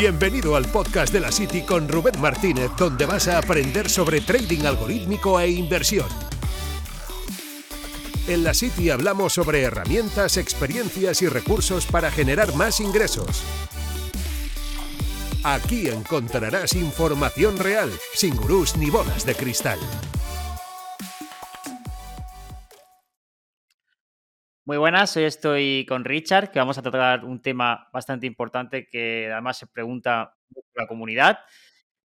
Bienvenido al podcast de la City con Rubén Martínez, donde vas a aprender sobre trading algorítmico e inversión. En la City hablamos sobre herramientas, experiencias y recursos para generar más ingresos. Aquí encontrarás información real, sin gurús ni bolas de cristal. Muy buenas, hoy estoy con Richard, que vamos a tratar un tema bastante importante que además se pregunta la comunidad.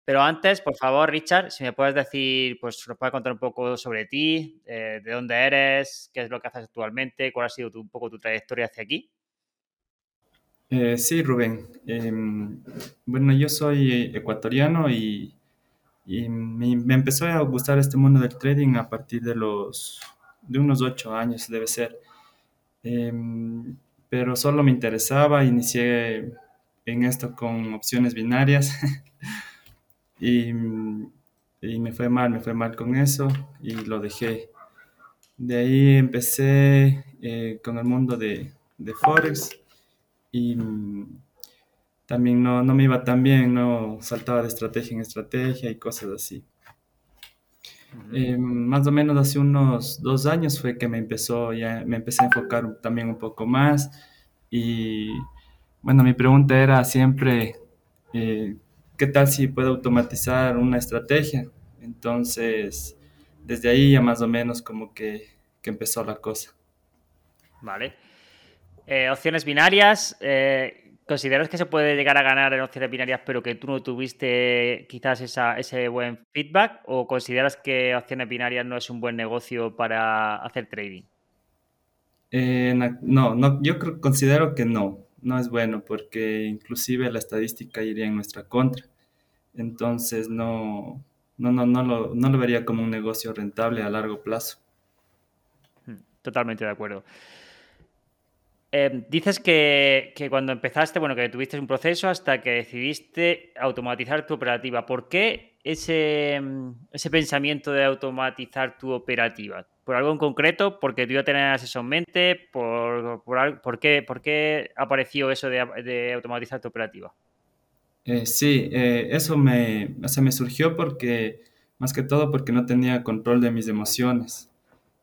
Pero antes, por favor, Richard, si me puedes decir, pues nos puedes contar un poco sobre ti, eh, de dónde eres, qué es lo que haces actualmente, cuál ha sido un poco tu trayectoria hacia aquí. Eh, sí, Rubén. Em, bueno, yo soy ecuatoriano y, me, me, empezó a gustar este mundo del trading a partir de los de unos ocho años, debe ser. Em, pero solo me interesaba, inicié en esto con opciones binarias y, me fue mal, me fue mal con eso y lo dejé. De ahí empecé eh, con el mundo de, de Forex y también no, no, me iba tan bien, no saltaba de estrategia en estrategia y cosas así. Eh, más o menos hace unos dos años fue que me empezó, ya me empecé a enfocar también un poco más y bueno, mi pregunta era siempre, eh, ¿qué tal si puedo automatizar una estrategia? Entonces, desde ahí ya más o menos como que, que empezó la cosa. Vale. Eh, opciones binarias, ¿Consideras que se puede llegar a ganar en opciones binarias, pero que tú no tuviste quizás ese buen feedback? ¿O consideras que opciones binarias no es un buen negocio para hacer trading? Eh, no, no, yo creo, considero que no, no es bueno, porque inclusive la estadística iría en nuestra contra. Entonces no, no, no, no, lo, no lo vería como un negocio rentable a largo plazo. Hmm, totalmente de acuerdo. Em, dices que, cuando empezaste, bueno, que tuviste un proceso hasta que decidiste automatizar tu operativa. ¿Por qué ese, em, ese pensamiento de automatizar tu operativa? ¿Por algo en concreto? ¿Porque tú ya tenías eso en mente? ¿Por, por, qué, por qué, apareció eso de, automatizar tu operativa? Eh, sí, eh, eso me, o me surgió porque, más que todo, porque no tenía control de mis emociones.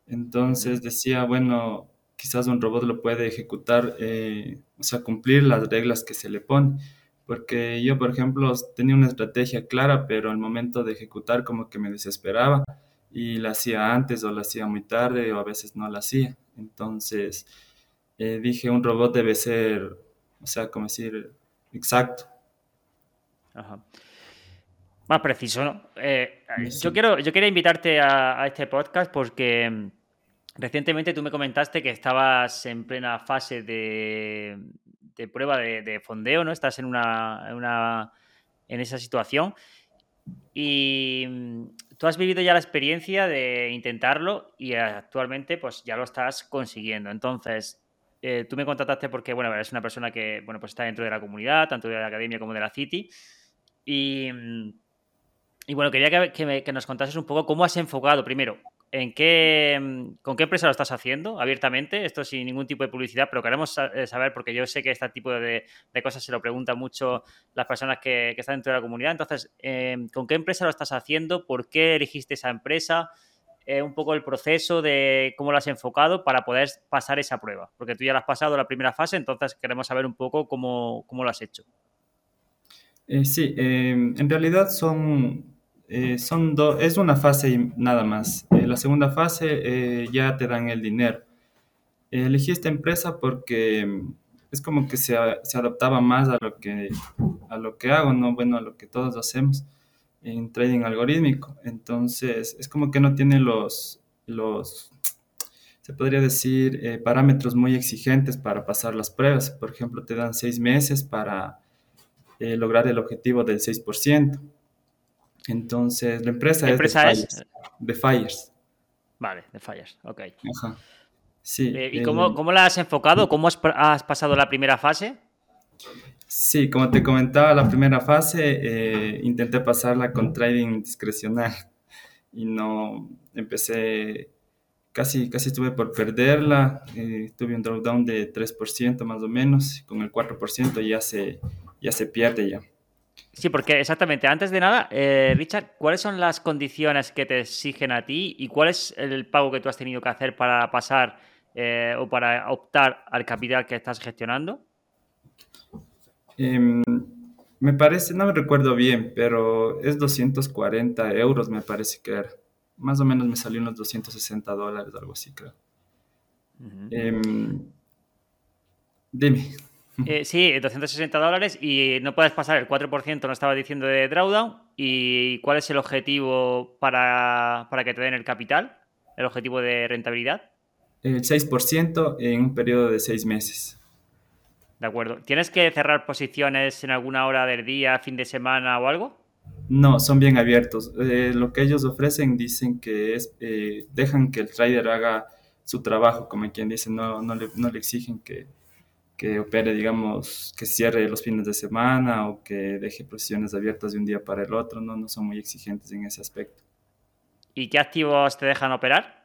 Entonces decía, bueno, quizás un robot lo puede ejecutar, eh, o sea, cumplir las reglas que se le pone. Porque yo, por ejemplo, tenía una estrategia clara, pero al momento de ejecutar como que me desesperaba y la hacía antes o la hacía muy tarde o a veces no la hacía. Entonces eh, dije, un robot debe ser, o sea, como decir, exacto. Ajá. Más preciso, ¿no? Eh, yo, quiero, yo quería invitarte a este podcast porque Recientemente tú me comentaste que estabas en plena fase de, prueba de, fondeo, ¿no? Estás en una, en esa situación y mm, tú has vivido ya la experiencia de intentarlo y actualmente pues ya lo estás consiguiendo. Entonces, eh, tú me contactaste porque, bueno, eres una persona que, bueno, pues está dentro de la comunidad, tanto de la academia como de la City y... Mm, y bueno, quería que, que, nos contases un poco cómo has enfocado, primero, ¿En qué, mm, ¿Con qué empresa lo estás haciendo abiertamente? Esto sin ningún tipo de publicidad, pero queremos eh, saber, porque yo sé que este tipo de, cosas se lo preguntan mucho las personas que, están dentro de la comunidad. Entonces, em, ¿con qué empresa lo estás haciendo? ¿Por qué elegiste esa empresa? Eh, un poco el proceso de cómo lo has enfocado para poder pasar esa prueba. Porque tú ya lo has pasado la primera fase, entonces queremos saber un poco cómo, lo has hecho. Eh, sí, em, en realidad son eh, son es una fase y nada más. En la segunda fase eh, ya te dan el dinero. elegí esta empresa porque mm, es como que se, se, adaptaba más a lo, que, a lo que hago, ¿no? Bueno, a lo que todos hacemos en trading algorítmico. Entonces, es como que no tiene los, los se podría decir, eh, parámetros muy exigentes para pasar las pruebas. Por ejemplo, te dan seis meses para lograr el objetivo del 6%. Entonces, la empresa, es, The Fires. Vale, The Fires, ok. Ajá. Sí. Eh, ¿Y cómo, cómo, la has enfocado? ¿Cómo has, has, pasado la primera fase? Sí, como te comentaba, la primera fase eh, intenté pasarla con trading discrecional y no empecé, casi, casi estuve por perderla, eh, tuve un drawdown de 3% más o menos, con el 4% ya se, ya se pierde ya. Sí, porque exactamente, antes de nada, eh, Richard, ¿cuáles son las condiciones que te exigen a ti y cuál es el pago que tú has tenido que hacer para pasar eh, o para optar al capital que estás gestionando? Em, me parece, no me recuerdo bien, pero es 240 euros, me parece que era. Más o menos me salió unos 260 dólares, algo así, creo. Em, dime. Eh, sí, 260 dólares y no puedes pasar el 4%, no estaba diciendo, de drawdown. ¿Y cuál es el objetivo para, para que te den el capital? ¿El objetivo de rentabilidad? El 6% en un periodo de 6 meses. De acuerdo. ¿Tienes que cerrar posiciones en alguna hora del día, fin de semana o algo? No, son bien abiertos. Eh, lo que ellos ofrecen dicen que es, eh, dejan que el trader haga su trabajo, como quien dice, no, no, le, no le exigen que, que opere, digamos, que cierre los fines de semana o que deje posiciones abiertas de un día para el otro, no, no son muy exigentes en ese aspecto. ¿Y qué activos te dejan operar?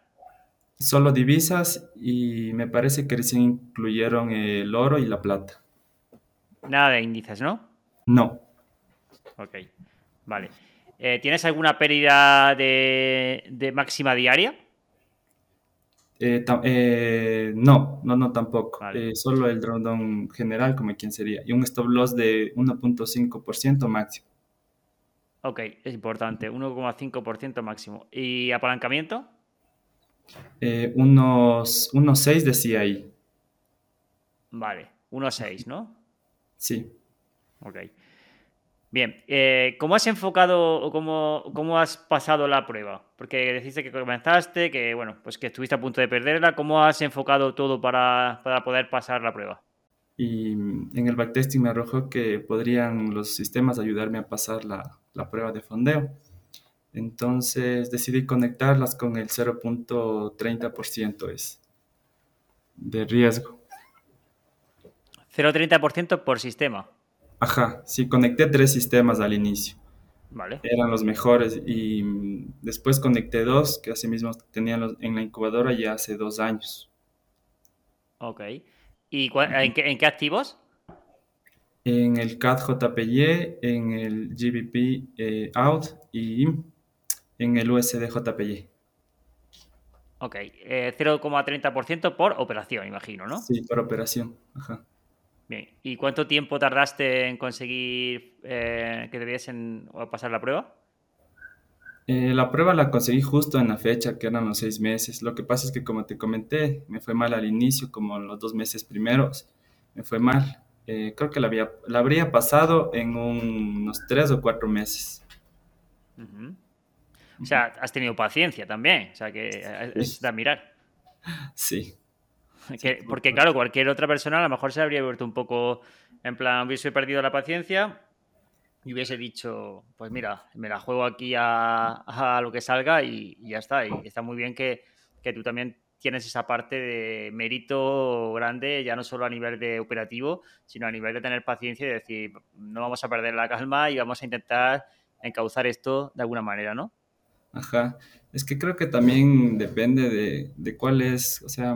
Solo divisas y me parece que recién incluyeron el oro y la plata. Nada de índices, ¿no? No. Ok, vale. Eh, ¿Tienes alguna pérdida de, de máxima diaria? Eh, eh, no, no, no tampoco. solo el drawdown general, como quien sería. Y un stop loss de 1.5% máximo. Ok, es importante. 1,5% máximo. ¿Y apalancamiento? Eh, unos 1.6 decía ahí. Vale, 1.6, ¿no? Sí. Ok. Bien, eh, ¿cómo has enfocado o cómo, cómo, has pasado la prueba? Porque deciste que comenzaste, que bueno, pues que estuviste a punto de perderla. ¿Cómo has enfocado todo para, para poder pasar la prueba? Y en el backtesting me arrojó que podrían los sistemas ayudarme a pasar la, la prueba de fondeo. Entonces decidí conectarlas con el 0.30% es de riesgo. 0.30% por sistema. Ajá, sí, conecté tres sistemas al inicio. Vale. Eran los mejores y después conecté dos que así mismo tenían en la incubadora ya hace dos años. Ok. ¿Y en qué, en qué activos? En el CAD JPY, en el GBP eh, Out y en el USD JPY. Ok, 0,30% eh, por operación, imagino, ¿no? Sí, por operación. Ajá. Bien, ¿y cuánto tiempo tardaste en conseguir eh, que te diesen o pasar la prueba? Eh, la prueba la conseguí justo en la fecha, que eran los seis meses. Lo que pasa es que, como te comenté, me fue mal al inicio, como los dos meses primeros, me fue mal. creo que la, había, la habría pasado en unos tres o cuatro meses. O sea, has tenido paciencia también. O sea, que es de mirar. Sí. Porque, claro, cualquier otra persona a lo mejor se habría vuelto un poco en plan, hubiese perdido la paciencia y hubiese dicho, pues mira, me la juego aquí a, lo que salga y, ya está. Y está muy bien que, que tú también tienes esa parte de mérito grande, ya no solo a nivel de operativo, sino a nivel de tener paciencia y decir, no vamos a perder la calma y vamos a intentar encauzar esto de alguna manera, ¿no? Ajá. Es que creo que también depende de, de cuáles, o sea,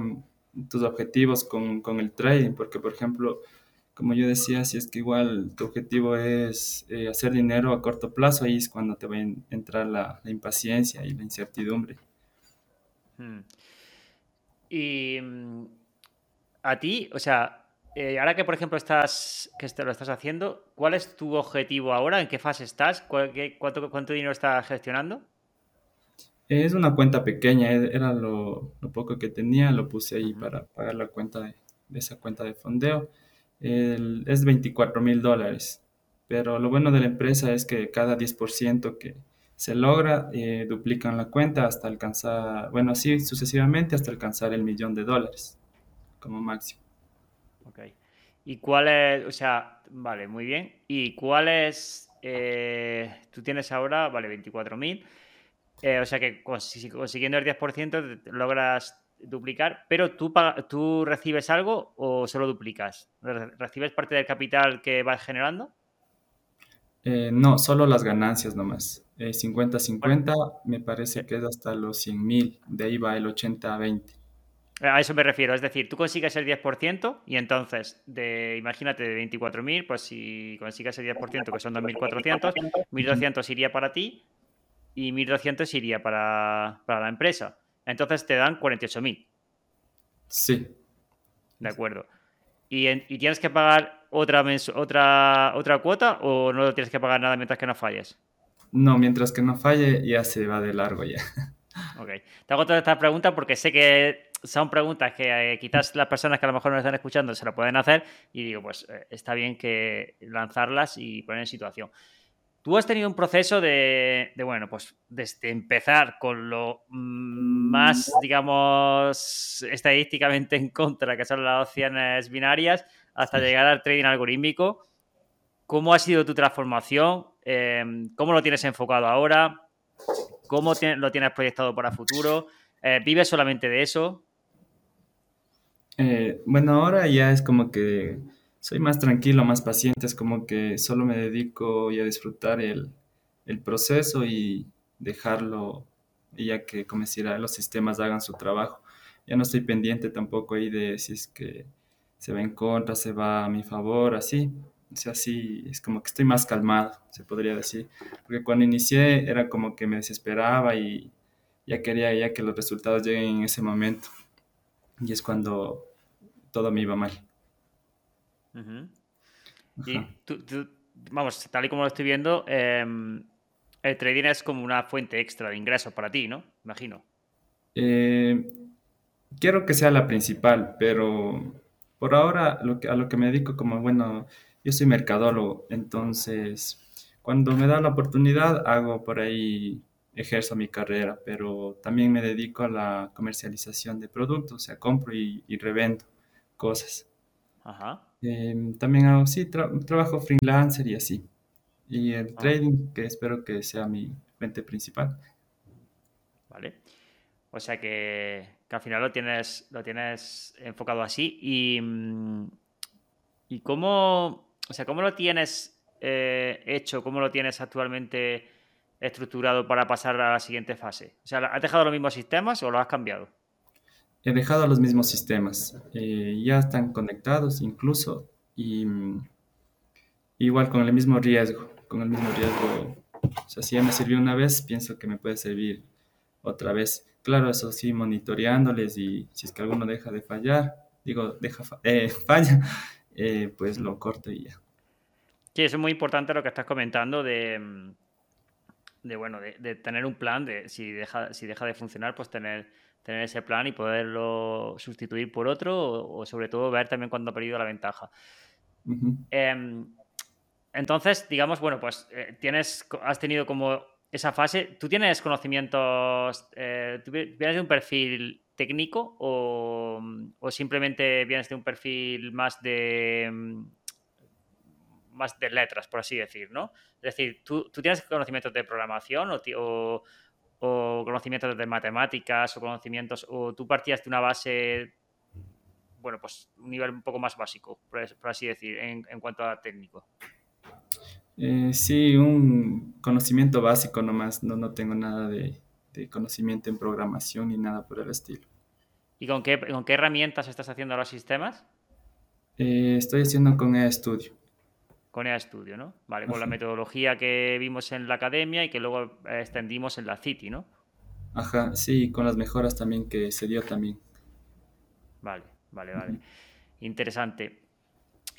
tus objetivos con, con, el trading, porque por ejemplo, como yo decía, si es que igual tu objetivo es eh, hacer dinero a corto plazo, ahí es cuando te va a entrar la, impaciencia y la incertidumbre. Hmm. Y mm, a ti, o sea, eh, ahora que por ejemplo estás, que lo estás haciendo, ¿cuál es tu objetivo ahora? ¿En qué fase estás? cuánto, ¿Cuánto dinero estás gestionando? Es una cuenta pequeña, e-, era lo, poco que tenía, lo puse ahí para pagar la cuenta de, esa cuenta de fondeo. es 24 mil dólares, pero lo bueno de la empresa es que cada 10% que se logra, eh, duplican la cuenta hasta alcanzar, bueno, así sucesivamente hasta alcanzar el millón de dólares como máximo. Ok. ¿Y cuál es, o sea, vale, muy bien. ¿Y cuál es, eh, tú tienes ahora, vale, 24 mil? Eh, o sea que consiguiendo el 10% logras duplicar, pero ¿tú, ¿tú recibes algo o solo duplicas? ¿Recibes parte del capital que vas generando? Eh, no, solo las ganancias nomás. 50-50 eh, me parece que es hasta los 100 mil, de ahí va el 80-20. A eso me refiero, es decir, tú consigues el 10% y entonces, de, imagínate, de 24.000, pues si consigues el 10%, que son 2.400, 1.200 iría para ti y 1.200 iría para, para la empresa. Entonces te dan 48.000. Sí. De acuerdo. ¿Y, ¿Y, tienes que pagar otra, otra, otra cuota o no tienes que pagar nada mientras que no falles? No, mientras que no falle ya se va de largo ya. Ok. Te hago todas estas preguntas porque sé que son preguntas que eh, quizás las personas que a lo mejor nos están escuchando se lo pueden hacer y digo, pues eh, está bien que lanzarlas y poner en situación. Tú has tenido un proceso de, bueno, pues desde empezar con lo más, digamos, estadísticamente en contra, que son las opciones binarias, hasta llegar al trading algorítmico. ¿Cómo ha sido tu transformación? Em, ¿Cómo lo tienes enfocado ahora? ¿Cómo lo tienes proyectado para futuro? Eh, ¿Vives solamente de eso? Eh, bueno, ahora ya es como que soy más tranquilo, más paciente, es como que solo me dedico a disfrutar el, proceso y dejarlo, y ya que decir, los sistemas hagan su trabajo. Ya no estoy pendiente tampoco ahí de si es que se va en contra, se va a mi favor, así. O sea, sí, es como que estoy más calmado, se podría decir. Porque cuando inicié era como que me desesperaba y ya quería ya que los resultados lleguen en ese momento. Y es cuando todo me iba mal. Y vamos, tal y como lo estoy viendo, em, el trading es como una fuente extra de ingresos para ti, ¿no? Imagino. Eh, quiero que sea la principal, pero por ahora lo que, a lo que me dedico como, bueno, yo soy mercadólogo, entonces cuando me da la oportunidad hago por ahí, ejerzo mi carrera, pero también me dedico a la comercialización de productos, o sea, compro y, y revendo cosas. Ajá. Em, también hago, sí, trabajo freelancer y así. Y el ah. trading, que espero que sea mi fuente principal. Vale. O sea que, al final lo tienes, lo tienes enfocado así. Y, mm, ¿y cómo, o sea, cómo lo tienes eh, hecho? ¿Cómo lo tienes actualmente estructurado para pasar a la siguiente fase? O sea, ¿has dejado los mismos sistemas o lo has cambiado? He dejado los mismos sistemas. Eh, ya están conectados incluso y mm, igual con el mismo riesgo, con el mismo riesgo. O sea, si ya me sirvió una vez, pienso que me puede servir otra vez. Claro, eso sí, monitoreándoles y si es que alguno deja de fallar, digo, deja eh, falla, eh, pues lo corto y ya. Sí, eso es muy importante lo que estás comentando de, mm, de bueno, de, tener un plan, de si deja, si deja de funcionar, pues tener tener ese plan y poderlo sustituir por otro o, sobre todo ver también cuando ha perdido la ventaja. Em, entonces, digamos, bueno, pues eh, tienes, has tenido como esa fase. ¿Tú tienes conocimientos, eh, vienes de un perfil técnico o, simplemente vienes de un perfil más de más de letras, por así decir, ¿no? Es decir, ¿tú, tienes conocimientos de programación o, o conocimientos de matemáticas o conocimientos, o tú partías de una base, bueno, pues un nivel un poco más básico, por, así decir, en, cuanto a técnico. Eh, sí, un conocimiento básico nomás, no, no tengo nada de, conocimiento en programación ni nada por el estilo. ¿Y con qué, con qué herramientas estás haciendo los sistemas? Eh, estoy haciendo con estudio con estudio, ¿no? Vale, con la metodología que vimos en la academia y que luego extendimos en la City, ¿no? Ajá, sí, con las mejoras también que se dio también. Vale, vale, vale. Interesante.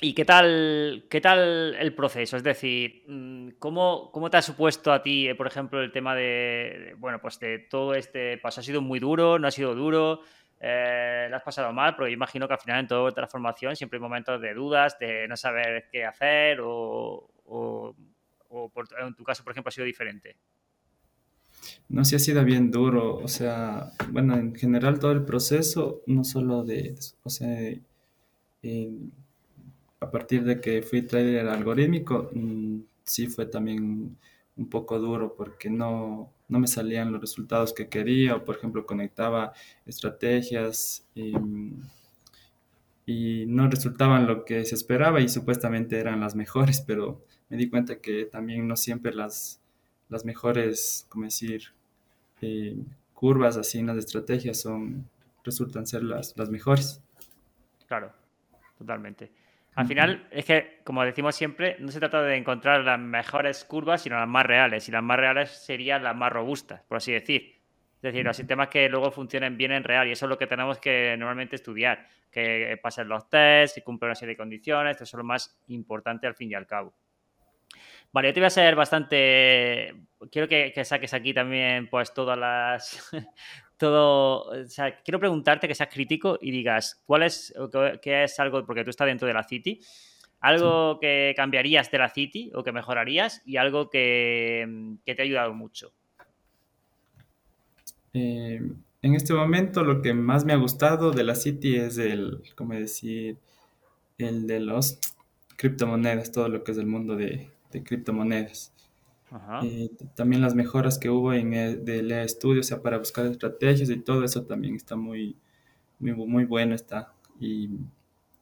¿Y qué tal, qué tal el proceso? Es decir, mm, ¿cómo, ¿cómo, te ha supuesto a ti, eh, por ejemplo, el tema de, bueno, pues de todo este paso? ¿Ha sido muy duro? ¿No ha sido duro? Eh, has pasado mal, pero imagino que al final en toda transformación siempre hay momentos de dudas, de no saber qué hacer o, en tu caso, por ejemplo, ha sido diferente. No, sí ha sido bien duro, o sea, bueno, en general todo el proceso, no solo de, o sea, a partir de que fui trader algorítmico, mm, sí fue también un poco duro porque no, no me salían los resultados que quería o por ejemplo conectaba estrategias y, no resultaban lo que se esperaba y supuestamente eran las mejores, pero me di cuenta que también no siempre las, las mejores, como decir, eh, curvas así en las estrategias son resultan ser las, las mejores. Claro, totalmente. Al final, es que, como decimos siempre, no se trata de encontrar las mejores curvas, sino las más reales. Y las más reales serían las más robustas, por así decir. Es decir, los sistemas que luego funcionen bien en real. Y eso es lo que tenemos que normalmente estudiar. Que pasen los tests, que cumplan una serie de condiciones. Eso es lo más importante al fin y al cabo. Vale, yo te voy a ser bastante. Quiero que, que saques aquí también, pues, todas las. Todo. O sea, quiero preguntarte que seas crítico y digas cuál es. qué es algo. Porque tú estás dentro de la City. Algo que cambiarías de la City o que mejorarías y algo que, que te ha ayudado mucho. Eh, en este momento, lo que más me ha gustado de la City es el. ¿Cómo decir? El de los criptomonedas, todo lo que es el mundo de, de criptomonedas. Eh, también las mejoras que hubo en el, del estudio, o sea, para buscar estrategias y todo eso también está muy, muy, muy bueno. Está. Y,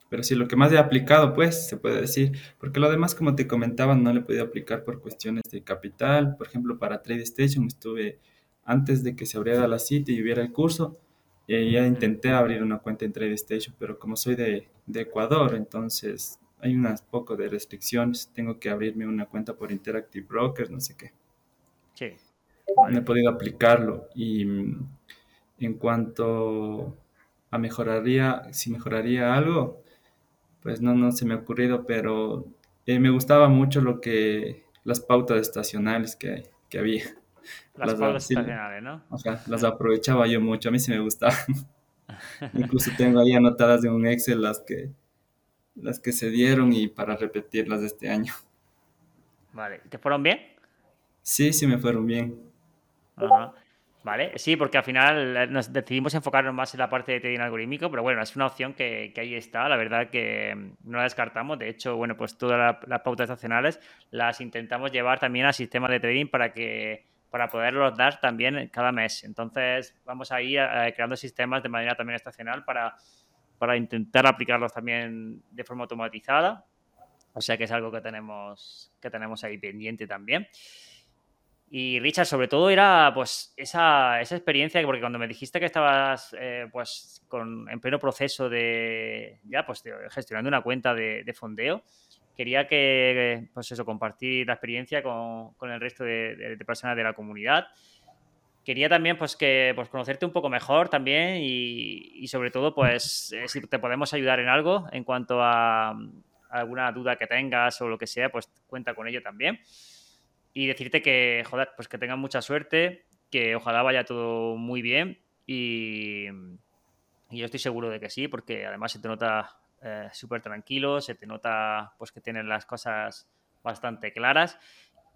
pero sí, lo que más he aplicado, pues, se puede decir, porque lo demás, como te comentaba, no le podido aplicar por cuestiones de capital. Por ejemplo, para TradeStation estuve, antes de que se abriera la cita y hubiera el curso, eh, ya intenté abrir una cuenta en TradeStation, pero como soy de, de Ecuador, entonces hay unas poco de restricciones. Tengo que abrirme una cuenta por Interactive Brokers, no sé qué. Sí. No he podido aplicarlo. Y mm, en cuanto a mejoraría, si mejoraría algo, pues no, no se me ha ocurrido, pero eh, me gustaba mucho lo que las pautas estacionales que, que había. Las, pautas estacionales, ¿no? O sea, las aprovechaba yo mucho, a mí sí me gustaban. Incluso tengo ahí anotadas en un Excel las que las que se dieron y para repetirlas este año. Vale, ¿te fueron bien? Sí, sí me fueron bien. Vale, sí, porque al final eh, nos decidimos enfocarnos más en la parte de trading algorítmico, pero bueno, es una opción que, ahí está, la verdad que mm, no la descartamos. De hecho, bueno, pues todas las pautas estacionales las intentamos llevar también al sistema de trading para que para poderlos dar también cada mes. Entonces, vamos a ir eh, creando sistemas de manera también estacional para para intentar aplicarlos también de forma automatizada. O sea que es algo que tenemos, que tenemos ahí pendiente también. Y Richard, sobre todo era pues esa, esa experiencia, porque cuando me dijiste que estabas eh, pues con, en pleno proceso de ya pues gestionando una cuenta de, fondeo, quería que pues eso, compartir la experiencia con, con el resto de, de, personas de la comunidad quería también pues que pues conocerte un poco mejor también y, sobre todo pues eh, si te podemos ayudar en algo en cuanto a, alguna duda que tengas o lo que sea pues cuenta con ello también. Y decirte que joder pues que tengan mucha suerte que ojalá vaya todo muy bien y, yo estoy seguro de que sí porque además se te nota eh, súper tranquilo se te nota pues que tienes las cosas bastante claras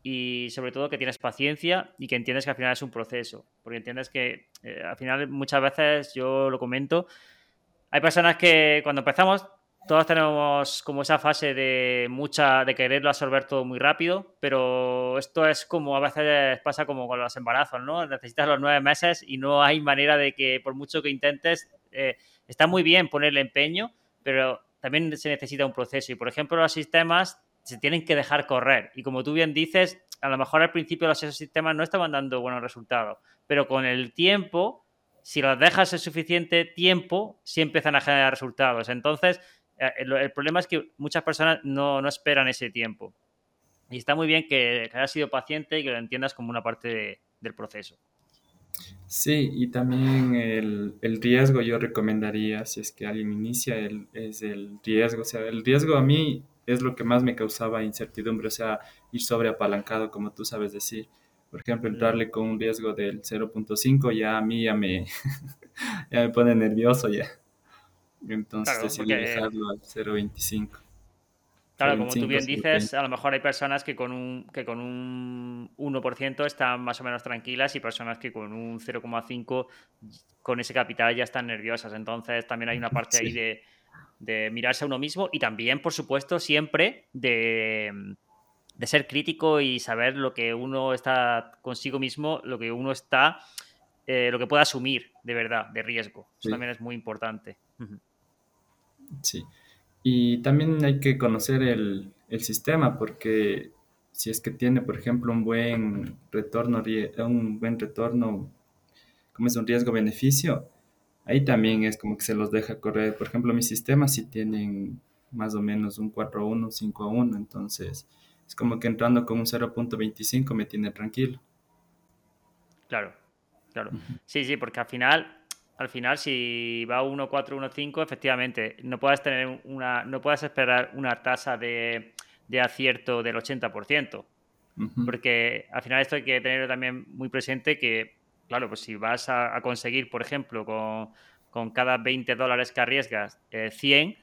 y sobre todo que tienes paciencia y que entiendes que al final es un proceso, porque entiendes que eh, al final muchas veces yo lo comento, hay personas que cuando empezamos todos tenemos como esa fase de mucha de quererlo absorber todo muy rápido, pero esto es como a veces pasa como con los embarazos, ¿no? Necesitas los nueve meses y no hay manera de que por mucho que intentes, eh, está muy bien ponerle empeño, pero también se necesita un proceso y por ejemplo los sistemas se tienen que dejar correr. Y como tú bien dices, a lo mejor al principio los sistemas no estaban dando buenos resultados, pero con el tiempo, si los dejas el suficiente tiempo, sí empiezan a generar resultados. Entonces, eh, el, problema es que muchas personas no, esperan ese tiempo. Y está muy bien que, hayas sido paciente y que lo entiendas como una parte del proceso. Sí, y también el, el, riesgo yo recomendaría, si es que alguien inicia, el, es el riesgo. O sea, el riesgo a mí es lo que más me causaba incertidumbre, o sea, ir sobre apalancado, como tú sabes decir. Por ejemplo, entrarle con un riesgo del 0.5 ya a mí ya me, ya me pone nervioso ya. Entonces decidí dejarlo al 0.25. Claro, como tú bien dices, a lo mejor hay personas que con un, que con un 1% están más o menos tranquilas y personas que con un 0,5 con ese capital ya están nerviosas. Entonces también hay una parte ahí de, de mirarse a uno mismo y también, por supuesto, siempre de, ser crítico y saber lo que uno está consigo mismo, lo que uno está, eh, lo que puede asumir de verdad, de riesgo. Eso también es muy importante. Sí. Y también hay que conocer el, sistema porque si es que tiene, por ejemplo, un buen retorno, un buen retorno, como es un riesgo-beneficio, ahí también es como que se los deja correr. Por ejemplo, mis sistemas sí tienen más o menos un 4 a 1, un 5 a 1, entonces es como que entrando con un 0.25 me tiene tranquilo. Claro, claro. Sí, sí, porque al final, al final, si va 1, 4, 1, 5, efectivamente, no puedes tener una, no puedes esperar una tasa de, de acierto del 80%. Porque al final esto hay que tener también muy presente que, claro, pues si vas a, conseguir, por ejemplo, con, con, cada 20 dólares que arriesgas, 100, eh,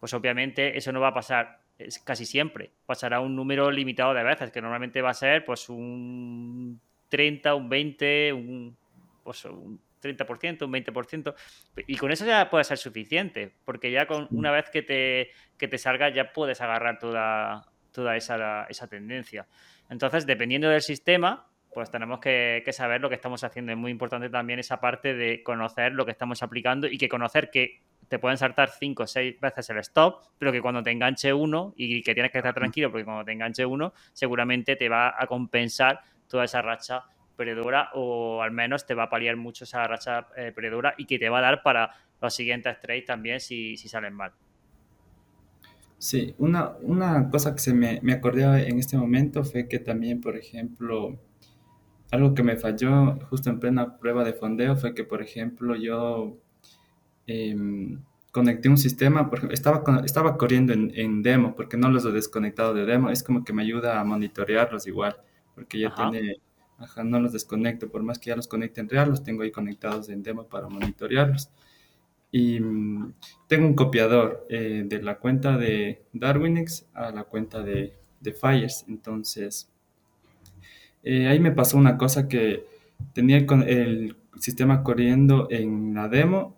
pues obviamente eso no va a pasar casi siempre. Pasará un número limitado de veces, que normalmente va a ser pues un 30, un 20, un, pues, un 30%, un 20%. Y con eso ya puede ser suficiente, porque ya con una vez que te, que te salga ya puedes agarrar toda, toda esa, esa tendencia. Entonces, dependiendo del sistema, pues tenemos que, saber lo que estamos haciendo. Es muy importante también esa parte de conocer lo que estamos aplicando y que conocer que te pueden saltar cinco o seis veces el stop, pero que cuando te enganche uno y que tienes que estar tranquilo porque cuando te enganche uno seguramente te va a compensar toda esa racha perdedora o al menos te va a paliar mucho esa racha eh, y que te va a dar para los siguientes trades también si, si salen mal. Sí, una, una cosa que se me, me acordé en este momento fue que también, por ejemplo, algo que me falló justo en plena prueba de fondeo fue que, por ejemplo, yo em, conecté un sistema, porque estaba, estaba corriendo en, demo, porque no los he desconectado de demo, es como que me ayuda a monitorearlos igual, porque ya tiene, ajá, no los desconecto, por más que ya los conecte en real, los tengo ahí conectados en demo para monitorearlos. Y mm, tengo un copiador eh, de la cuenta de Darwinix a la cuenta de, de Fires. Entonces, eh, ahí me pasó una cosa que tenía el, sistema corriendo en la demo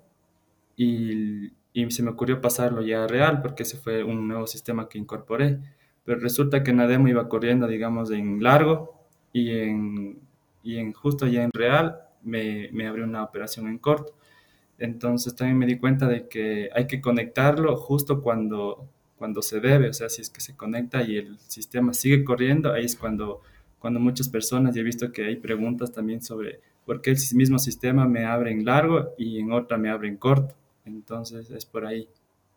y, y, se me ocurrió pasarlo ya a real porque ese fue un nuevo sistema que incorporé. Pero resulta que en la demo iba corriendo, digamos, en largo y en, y en justo ya en real me, me abrió una operación en corto. Entonces también me di cuenta de que hay que conectarlo justo cuando, cuando se debe, o sea, si es que se conecta y el sistema sigue corriendo, ahí es cuando, cuando muchas personas, y he visto que hay preguntas también sobre por qué el mismo sistema me abre en largo y en otra me abre en corto. Entonces es por ahí,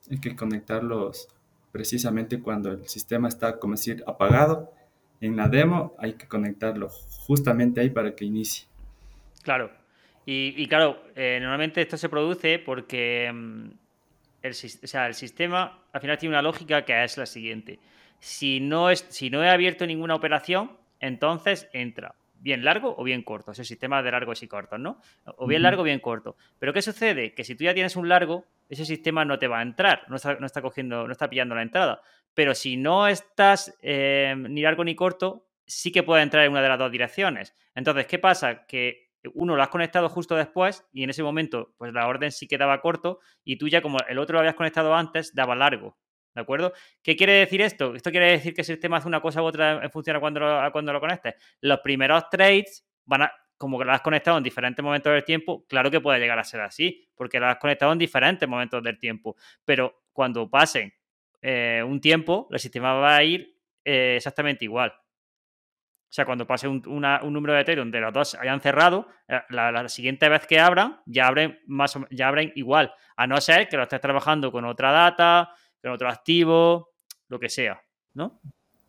hay que conectarlos precisamente cuando el sistema está, como decir, apagado. En la demo hay que conectarlo justamente ahí para que inicie. Claro, y, claro, eh, normalmente esto se produce porque mm, el, el sistema al final tiene una lógica que es la siguiente. Si no, es, si no he abierto ninguna operación, entonces entra bien largo o bien corto. Es el sistema de largos y cortos, ¿no? O bien largo o bien corto. Pero ¿qué sucede? Que si tú ya tienes un largo, ese sistema no te va a entrar, no está, no está cogiendo, no está pillando la entrada. Pero si no estás eh, ni largo ni corto, sí que puede entrar en una de las dos direcciones. Entonces, ¿qué pasa? Que uno lo has conectado justo después y en ese momento pues la orden sí quedaba corto y tú ya como el otro lo habías conectado antes daba largo. ¿De acuerdo? ¿Qué quiere decir esto? Esto quiere decir que el sistema hace una cosa u otra en función a cuando lo, cuando lo conectes. Los primeros trades van a, como que lo has conectado en diferentes momentos del tiempo, claro que puede llegar a ser así, porque lo has conectado en diferentes momentos del tiempo. Pero cuando pasen eh, un tiempo, el sistema va a ir eh, exactamente igual. O sea, cuando pase un, número de Ethereum de los dos hayan cerrado, eh, la, siguiente vez que abran, ya abren, más ya abren igual. A no ser que lo estés trabajando con otra data, con otro activo, lo que sea, ¿no?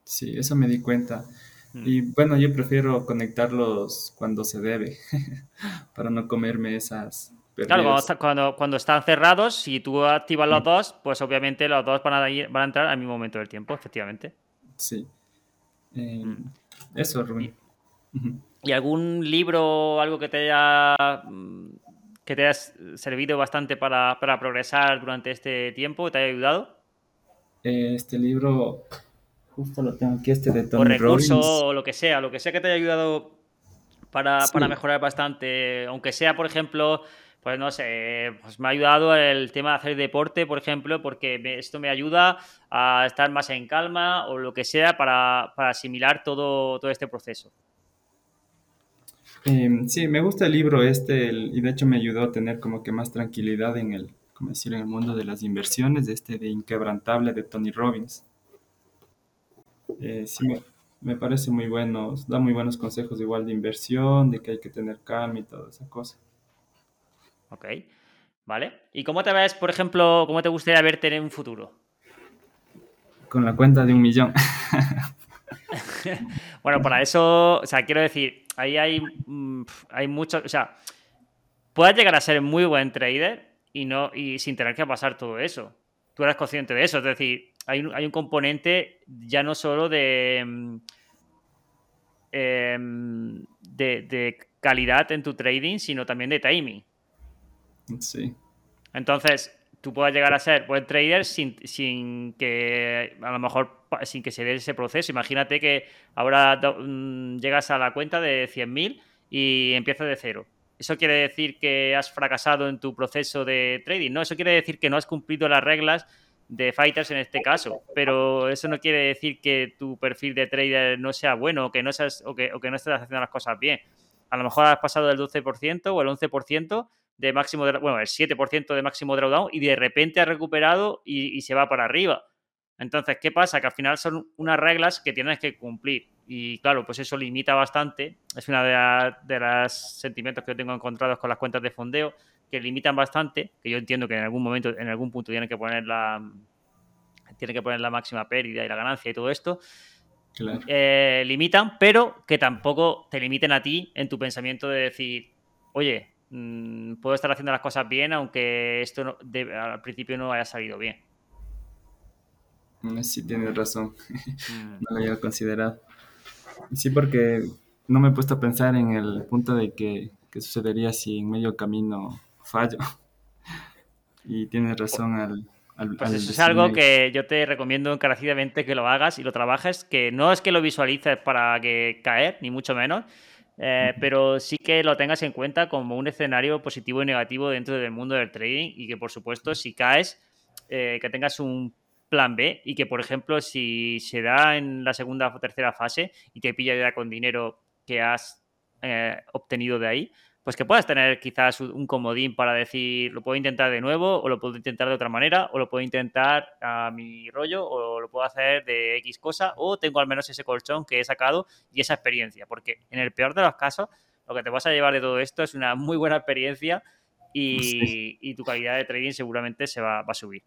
Sí, eso me di cuenta. Mm. Y bueno, yo prefiero conectarlos cuando se debe, para no comerme esas. Claro, cuando, cuando, están cerrados, si tú activas los mm. dos, pues obviamente los dos van a, van a entrar al mismo momento del tiempo, efectivamente. Sí. Eh, mm. Eso, Rubén. ¿Y algún libro o algo que te haya que te haya servido bastante para, progresar durante este tiempo? ¿Te haya ayudado? Este libro, justo lo tengo aquí, este de Tony O recurso o lo que sea, lo que sea que te haya ayudado para, para mejorar bastante. Aunque sea, por ejemplo, pues no sé, pues me ha ayudado el tema de hacer deporte, por ejemplo, porque esto me ayuda a estar más en calma o lo que sea para, asimilar todo, todo este proceso. Em, sí, me gusta el libro este y de hecho me ayudó a tener como que más tranquilidad en el, como decir, en el mundo de las inversiones, este de Inquebrantable de Tony Robbins. Eh, sí, me, me, parece muy bueno, da muy buenos consejos igual de inversión, de que hay que tener calma y toda esa cosa. Ok. ¿vale? ¿Y cómo te ves, por ejemplo, cómo te gustaría verte en un futuro? Con la cuenta de un millón. bueno, para eso, o sea, quiero decir, ahí hay, mm, hay mucho, o sea, puedes llegar a ser muy buen trader y, no, y sin tener que pasar todo eso. Tú eres consciente de eso, es decir, hay un, hay un componente ya no solo de, mm, em, de, de calidad en tu trading, sino también de timing. Sí. Entonces, tú puedes llegar a ser buen trader sin, sin que, a lo mejor, sin que se dé ese proceso. Imagínate que ahora mm, llegas a la cuenta de 100.000 y empiezas de cero. ¿Eso quiere decir que has fracasado en tu proceso de trading? No, eso quiere decir que no has cumplido las reglas de fighters en este caso, pero eso no quiere decir que tu perfil de trader no sea bueno o que no, seas, o que, o que no estés haciendo las cosas bien. A lo mejor has pasado del 12% o el 11%, de máximo, bueno, el 7% de máximo drawdown y de repente ha recuperado y, se va para arriba. Entonces, ¿qué pasa? Que al final son unas reglas que tienes que cumplir. Y claro, pues eso limita bastante. Es una de, los sentimientos que yo tengo encontrados con las cuentas de fondeo, que limitan bastante, que yo entiendo que en algún momento, en algún punto tienen que poner la, tienen que poner la máxima pérdida y la ganancia y todo esto. Claro. Eh, limitan, pero que tampoco te limiten a ti en tu pensamiento de decir, oye, mmm, puedo estar haciendo las cosas bien, aunque esto no, de, al principio no haya salido bien. Sí, tienes razón. no lo había considerado. Sí, porque no me he puesto a pensar en el punto de que, que sucedería si en medio camino fallo. Y tienes razón al, al, pues al eso es algo que yo te recomiendo encarecidamente que lo hagas y lo trabajes, que no es que lo visualices para que caer, ni mucho menos, eh, pero sí que lo tengas en cuenta como un escenario positivo y negativo dentro del mundo del trading y que por supuesto si caes, eh, que tengas un plan B y que por ejemplo si se da en la segunda o tercera fase y te pilla ya con dinero que has eh, obtenido de ahí, pues que puedas tener quizás un comodín para decir, lo puedo intentar de nuevo, o lo puedo intentar de otra manera, o lo puedo intentar a mi rollo, o lo puedo hacer de X cosa, o tengo al menos ese colchón que he sacado y esa experiencia, porque en el peor de los casos, lo que te vas a llevar de todo esto es una muy buena experiencia y, sí. y tu calidad de trading seguramente se va, va, a subir.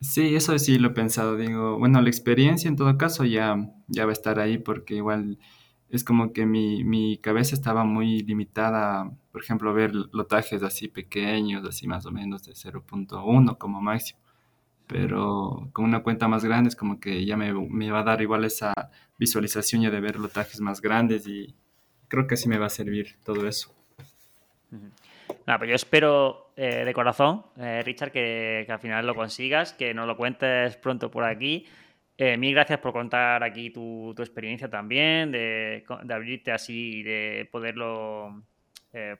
Sí, eso sí lo he pensado, digo, bueno, la experiencia en todo caso ya, ya va a estar ahí porque igual es como que mi, mi, cabeza estaba muy limitada, por ejemplo, ver lotajes así pequeños, así más o menos de 0.1 como máximo. Pero con una cuenta más grande es como que ya me, me, va a dar igual esa visualización ya de ver lotajes más grandes y creo que así me va a servir todo eso. Nah, pues yo espero eh, de corazón, eh, Richard, que, al final lo consigas, que nos lo cuentes pronto por aquí. Eh, mil gracias por contar aquí tu, experiencia también, de, abrirte así y de poderlo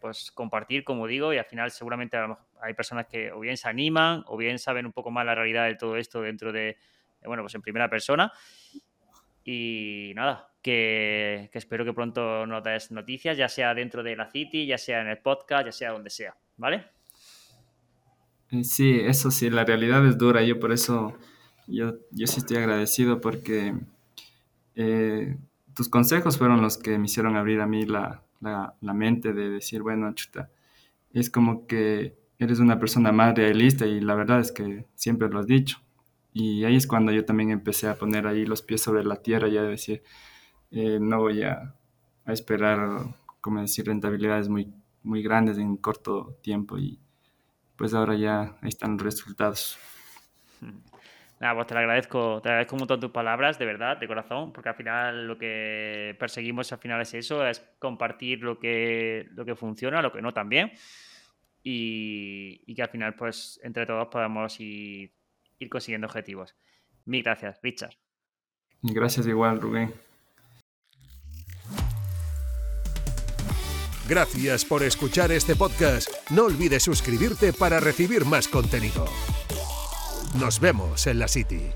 pues compartir, como digo, y al final seguramente hay personas que o bien se animan o bien saben un poco más la realidad de todo esto dentro de, bueno, pues en primera persona. Y nada, que, que espero que pronto nos des noticias, ya sea dentro de la City, ya sea en el podcast, ya sea donde sea, ¿vale? Sí, eso sí, la realidad es dura, yo por eso yo, yo sí estoy agradecido porque eh, tus consejos fueron los que me hicieron abrir a mí la, la, la, mente de decir, bueno, chuta, es como que eres una persona más realista y la verdad es que siempre lo has dicho. Y ahí es cuando yo también empecé a poner ahí los pies sobre la tierra, ya de decir, eh, no voy a, a, esperar, como decir, rentabilidades muy, muy grandes en corto tiempo y pues ahora ya ahí están los resultados. Nada, pues te lo agradezco, te agradezco un montón tus palabras, de verdad, de corazón, porque al final lo que perseguimos al final es eso, es compartir lo que, lo que funciona, lo que no también, y, y que al final, pues, entre todos podamos ir, ir consiguiendo objetivos. Mil gracias, Richard. Gracias igual, Rubén. Gracias por escuchar este podcast. No olvides suscribirte para recibir más contenido. Nos vemos en la City.